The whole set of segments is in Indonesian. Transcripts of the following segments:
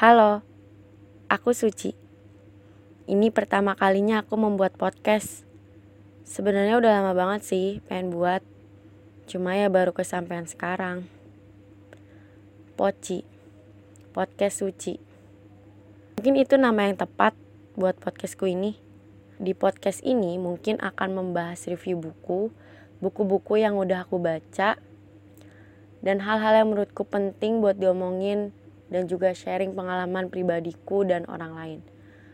Halo, aku Suci. Ini pertama kalinya aku membuat podcast. Sebenarnya udah lama banget sih pengen buat, cuma ya baru kesampaian sekarang. Poci, podcast Suci. Mungkin itu nama yang tepat buat podcastku ini. Di podcast ini mungkin akan membahas review buku, buku-buku yang udah aku baca, dan hal-hal yang menurutku penting buat diomongin dan juga sharing pengalaman pribadiku dan orang lain.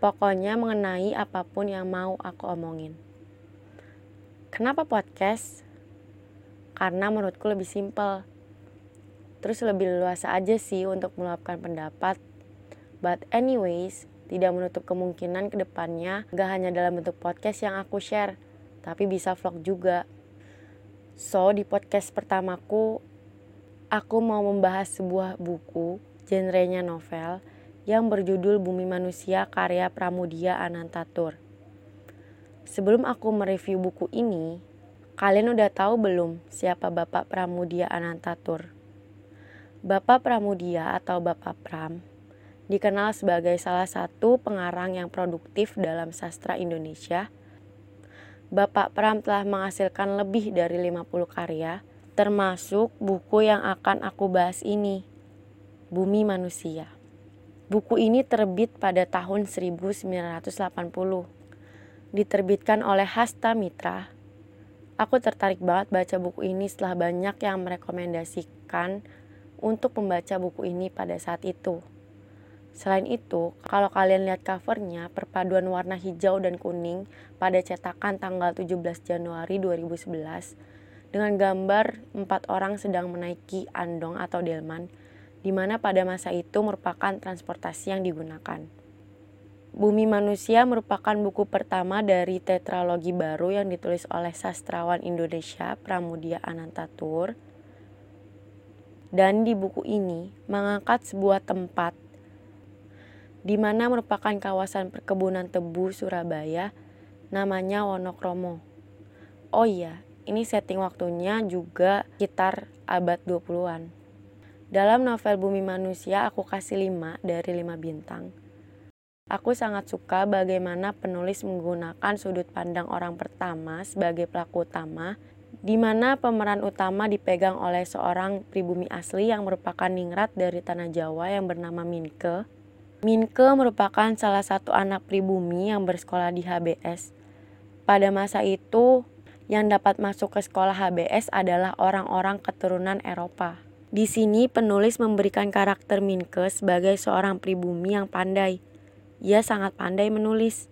Pokoknya mengenai apa pun yang mau aku omongin. Kenapa podcast? Karena menurutku lebih simpel. Terus lebih luas aja sih untuk meluapkan pendapat. But anyways, tidak menutup kemungkinan ke depannya gak hanya dalam bentuk podcast yang aku share, tapi bisa vlog juga. So, di podcast pertamaku, aku mau membahas sebuah buku, genrenya novel, yang berjudul Bumi Manusia karya Pramudia Anantatur. Sebelum aku mereview buku ini, kalian udah tahu belum siapa Bapak Pramudia Anantatur? Bapak Pramudia atau Bapak Pram dikenal sebagai salah satu pengarang yang produktif dalam sastra Indonesia. Bapak Pram telah menghasilkan lebih dari 50 karya, termasuk buku yang akan aku bahas ini, Bumi Manusia. Buku ini terbit pada tahun 1980. Diterbitkan oleh Hasta Mitra. Aku tertarik banget baca buku ini setelah banyak yang merekomendasikan untuk membaca buku ini pada saat itu. Selain itu, kalau kalian lihat covernya, perpaduan warna hijau dan kuning pada cetakan tanggal 17 Januari 2011 dengan gambar empat orang sedang menaiki andong atau delman, di mana pada masa itu merupakan transportasi yang digunakan. Bumi Manusia merupakan buku pertama dari tetralogi baru yang ditulis oleh sastrawan Indonesia Pramudia Anantatur. Dan di buku ini mengangkat sebuah tempat di mana merupakan kawasan perkebunan tebu Surabaya, namanya Wonokromo. Oh iya, ini setting waktunya juga sekitar abad 20-an. Dalam novel Bumi Manusia, aku kasih 5 dari 5 bintang. Aku sangat suka bagaimana penulis menggunakan sudut pandang orang pertama sebagai pelaku utama, di mana pemeran utama dipegang oleh seorang pribumi asli yang merupakan ningrat dari tanah Jawa yang bernama Minke, Minke merupakan salah satu anak pribumi yang bersekolah di HBS. Pada masa itu, yang dapat masuk ke sekolah HBS adalah orang-orang keturunan Eropa. Di sini penulis memberikan karakter Minke sebagai seorang pribumi yang pandai. Ia sangat pandai menulis.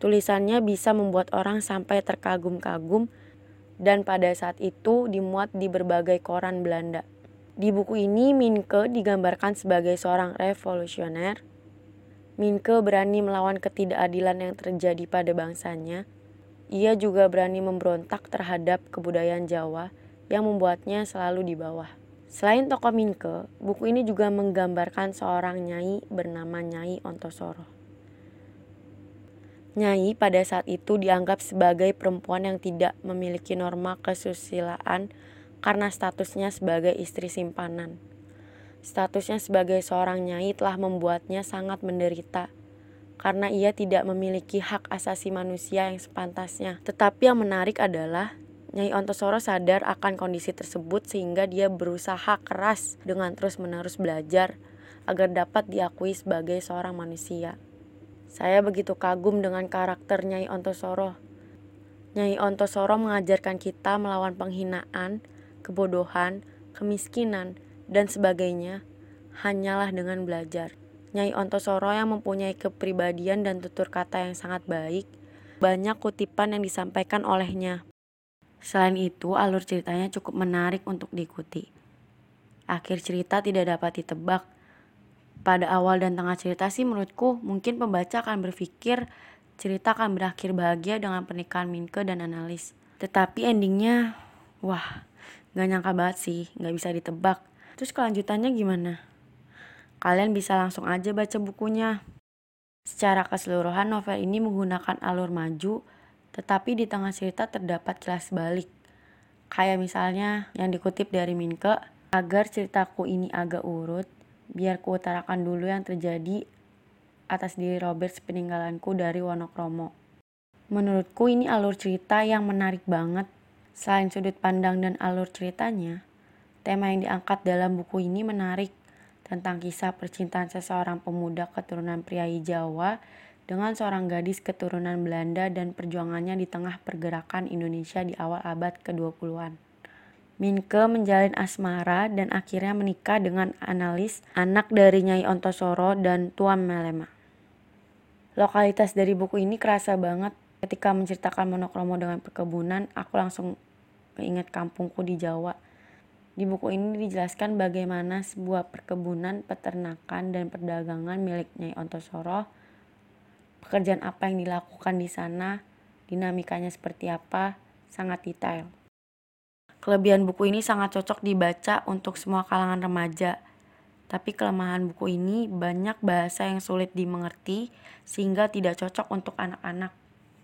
Tulisannya bisa membuat orang sampai terkagum-kagum dan pada saat itu dimuat di berbagai koran Belanda. Di buku ini Minke digambarkan sebagai seorang revolusioner Minke berani melawan ketidakadilan yang terjadi pada bangsanya. Ia juga berani memberontak terhadap kebudayaan Jawa yang membuatnya selalu di bawah. Selain tokoh Minke, buku ini juga menggambarkan seorang nyai bernama Nyai Ontosoro. Nyai pada saat itu dianggap sebagai perempuan yang tidak memiliki norma kesusilaan karena statusnya sebagai istri simpanan. Statusnya sebagai seorang nyai telah membuatnya sangat menderita karena ia tidak memiliki hak asasi manusia yang sepantasnya. Tetapi yang menarik adalah Nyai Ontosoro sadar akan kondisi tersebut sehingga dia berusaha keras dengan terus-menerus belajar agar dapat diakui sebagai seorang manusia. Saya begitu kagum dengan karakter Nyai Ontosoro. Nyai Ontosoro mengajarkan kita melawan penghinaan, kebodohan, kemiskinan, dan sebagainya hanyalah dengan belajar. Nyai Ontosoro yang mempunyai kepribadian dan tutur kata yang sangat baik, banyak kutipan yang disampaikan olehnya. Selain itu, alur ceritanya cukup menarik untuk diikuti. Akhir cerita tidak dapat ditebak. Pada awal dan tengah cerita sih menurutku mungkin pembaca akan berpikir cerita akan berakhir bahagia dengan pernikahan Minke dan analis. Tetapi endingnya, wah, gak nyangka banget sih, gak bisa ditebak. Terus kelanjutannya gimana? Kalian bisa langsung aja baca bukunya. Secara keseluruhan novel ini menggunakan alur maju, tetapi di tengah cerita terdapat kilas balik. Kayak misalnya yang dikutip dari Minke, agar ceritaku ini agak urut, biar ku utarakan dulu yang terjadi atas diri Robert sepeninggalanku dari Wonokromo. Menurutku ini alur cerita yang menarik banget. Selain sudut pandang dan alur ceritanya, tema yang diangkat dalam buku ini menarik tentang kisah percintaan seseorang pemuda keturunan priai Jawa dengan seorang gadis keturunan Belanda dan perjuangannya di tengah pergerakan Indonesia di awal abad ke-20-an. Minke menjalin asmara dan akhirnya menikah dengan analis anak dari Nyai Ontosoro dan Tuan Melema. Lokalitas dari buku ini kerasa banget ketika menceritakan monokromo dengan perkebunan, aku langsung ingat kampungku di Jawa. Di buku ini dijelaskan bagaimana sebuah perkebunan, peternakan, dan perdagangan milik Nyai Ontosoro, pekerjaan apa yang dilakukan di sana, dinamikanya seperti apa, sangat detail. Kelebihan buku ini sangat cocok dibaca untuk semua kalangan remaja. Tapi kelemahan buku ini banyak bahasa yang sulit dimengerti sehingga tidak cocok untuk anak-anak.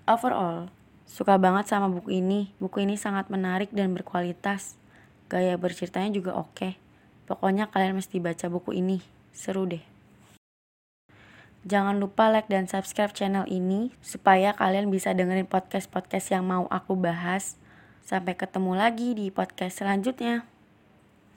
Overall, suka banget sama buku ini. Buku ini sangat menarik dan berkualitas. Gaya berceritanya juga oke. Pokoknya kalian mesti baca buku ini. Seru deh. Jangan lupa like dan subscribe channel ini supaya kalian bisa dengerin podcast-podcast yang mau aku bahas. Sampai ketemu lagi di podcast selanjutnya.